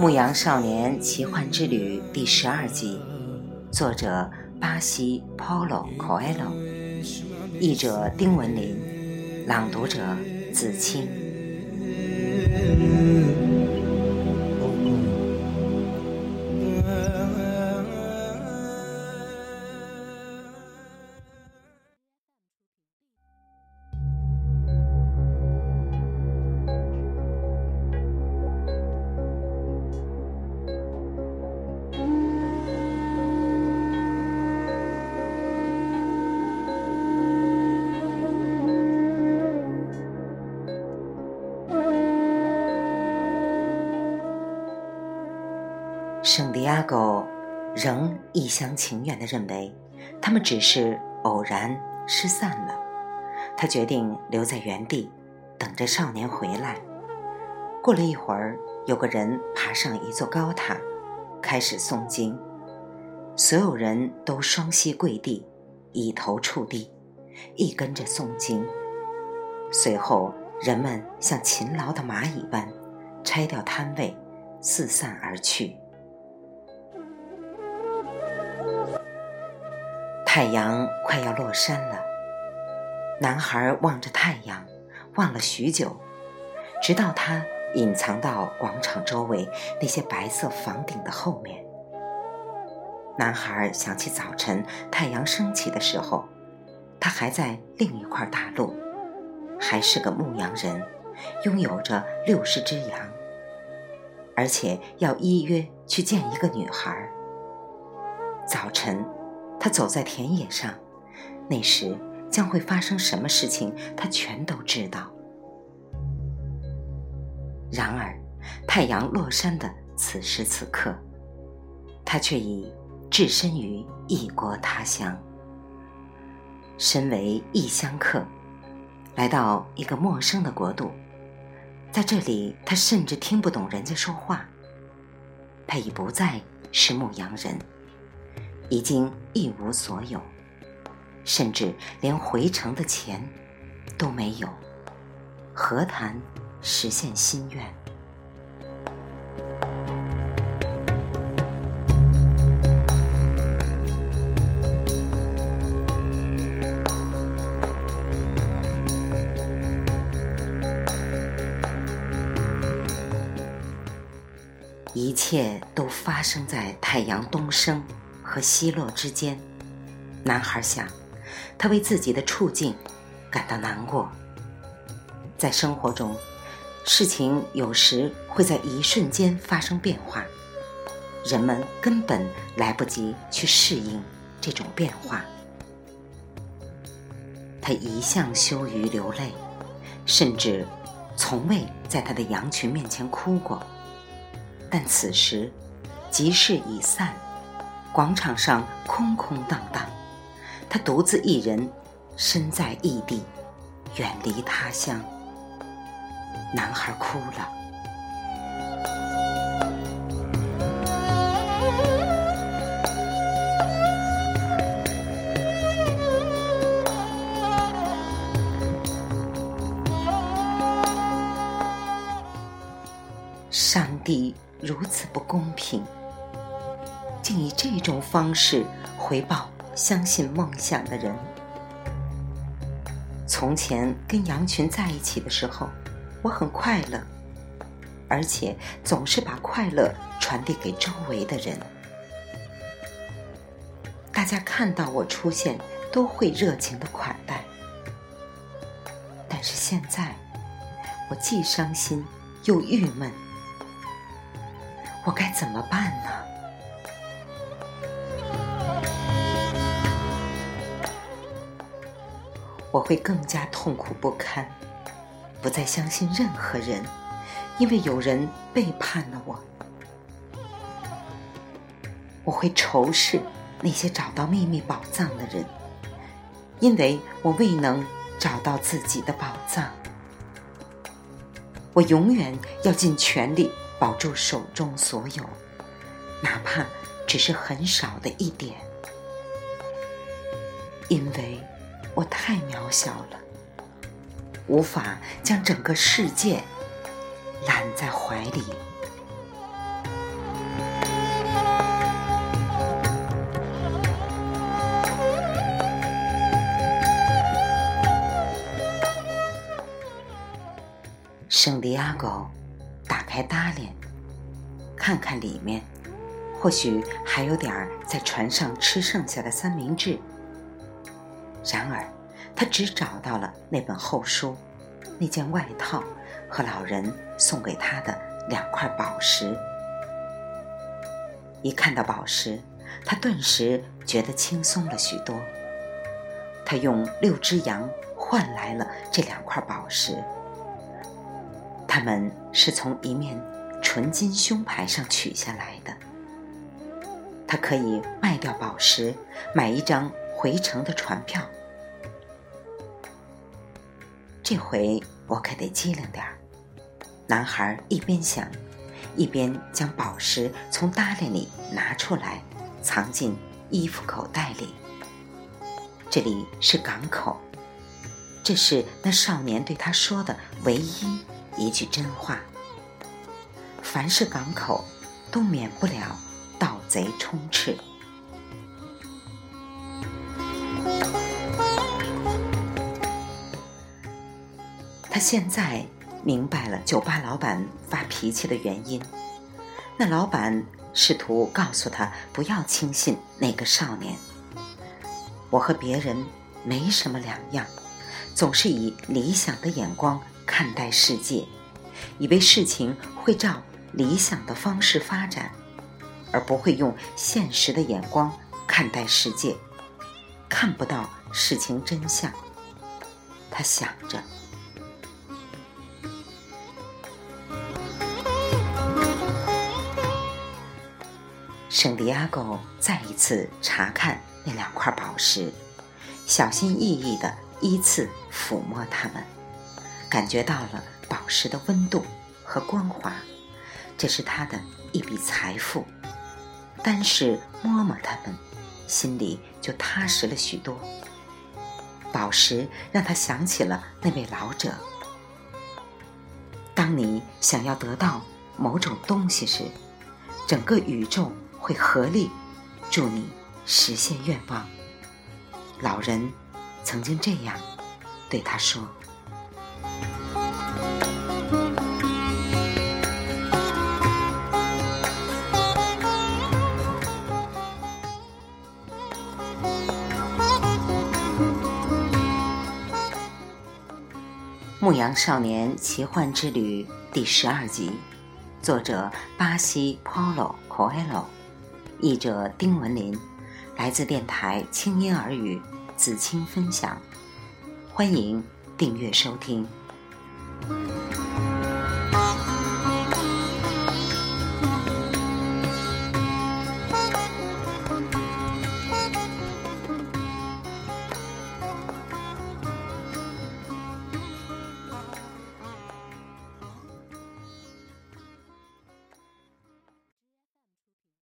牧羊少年奇幻之旅第十二集，作者巴西 Polo Coelho，译者丁文琳，朗读者子清。圣地亚哥仍一厢情愿地认为，他们只是偶然失散了。他决定留在原地，等着少年回来。过了一会儿，有个人爬上一座高塔，开始诵经。所有人都双膝跪地，以头触地，一跟着诵经。随后，人们像勤劳的蚂蚁般拆掉摊位，四散而去。太阳快要落山了，男孩望着太阳，望了许久，直到他隐藏到广场周围那些白色房顶的后面。男孩想起早晨太阳升起的时候，他还在另一块大陆，还是个牧羊人，拥有着六十只羊，而且要依约去见一个女孩。早晨。他走在田野上，那时将会发生什么事情，他全都知道。然而，太阳落山的此时此刻，他却已置身于异国他乡。身为异乡客，来到一个陌生的国度，在这里，他甚至听不懂人家说话。他已不再是牧羊人。已经一无所有，甚至连回城的钱都没有，何谈实现心愿？一切都发生在太阳东升。和奚落之间，男孩想，他为自己的处境感到难过。在生活中，事情有时会在一瞬间发生变化，人们根本来不及去适应这种变化。他一向羞于流泪，甚至从未在他的羊群面前哭过。但此时，集市已散。广场上空空荡荡，他独自一人，身在异地，远离他乡。男孩哭了。上帝如此不公平。竟以这种方式回报相信梦想的人。从前跟羊群在一起的时候，我很快乐，而且总是把快乐传递给周围的人。大家看到我出现，都会热情的款待。但是现在，我既伤心又郁闷，我该怎么办呢？我会更加痛苦不堪，不再相信任何人，因为有人背叛了我。我会仇视那些找到秘密宝藏的人，因为我未能找到自己的宝藏。我永远要尽全力保住手中所有，哪怕只是很少的一点，因为。我太渺小了无法将整个世界揽在怀里。圣地亚哥打开搭理看看里面或许还有点儿在船上吃剩下的三明治。然而，他只找到了那本厚书、那件外套和老人送给他的两块宝石。一看到宝石，他顿时觉得轻松了许多。他用六只羊换来了这两块宝石，它们是从一面纯金胸牌上取下来的。他可以卖掉宝石，买一张回程的船票。这回我可得机灵点儿。男孩一边想，一边将宝石从搭链里拿出来，藏进衣服口袋里。这里是港口，这是那少年对他说的唯一一句真话。凡是港口，都免不了盗贼充斥。现在明白了酒吧老板发脾气的原因。那老板试图告诉他不要轻信那个少年。我和别人没什么两样，总是以理想的眼光看待世界，以为事情会照理想的方式发展，而不会用现实的眼光看待世界，看不到事情真相。他想着。圣地亚哥再一次查看。那两块宝石，小心翼翼地依次抚摸它们，感觉到了宝石的温度和光滑，这是他的一笔财富。单是摸摸它们，心里就踏实了许多。宝石让他想起了那位老者。当你想要得到某种东西时，整个宇宙会合力助你。实现愿望。老人曾经这样对他说：“《牧羊少年奇幻之旅》第十二集，作者巴西 Paulo Coelho，译者丁文林。来自电台轻音耳语，子清分享，欢迎订阅收听。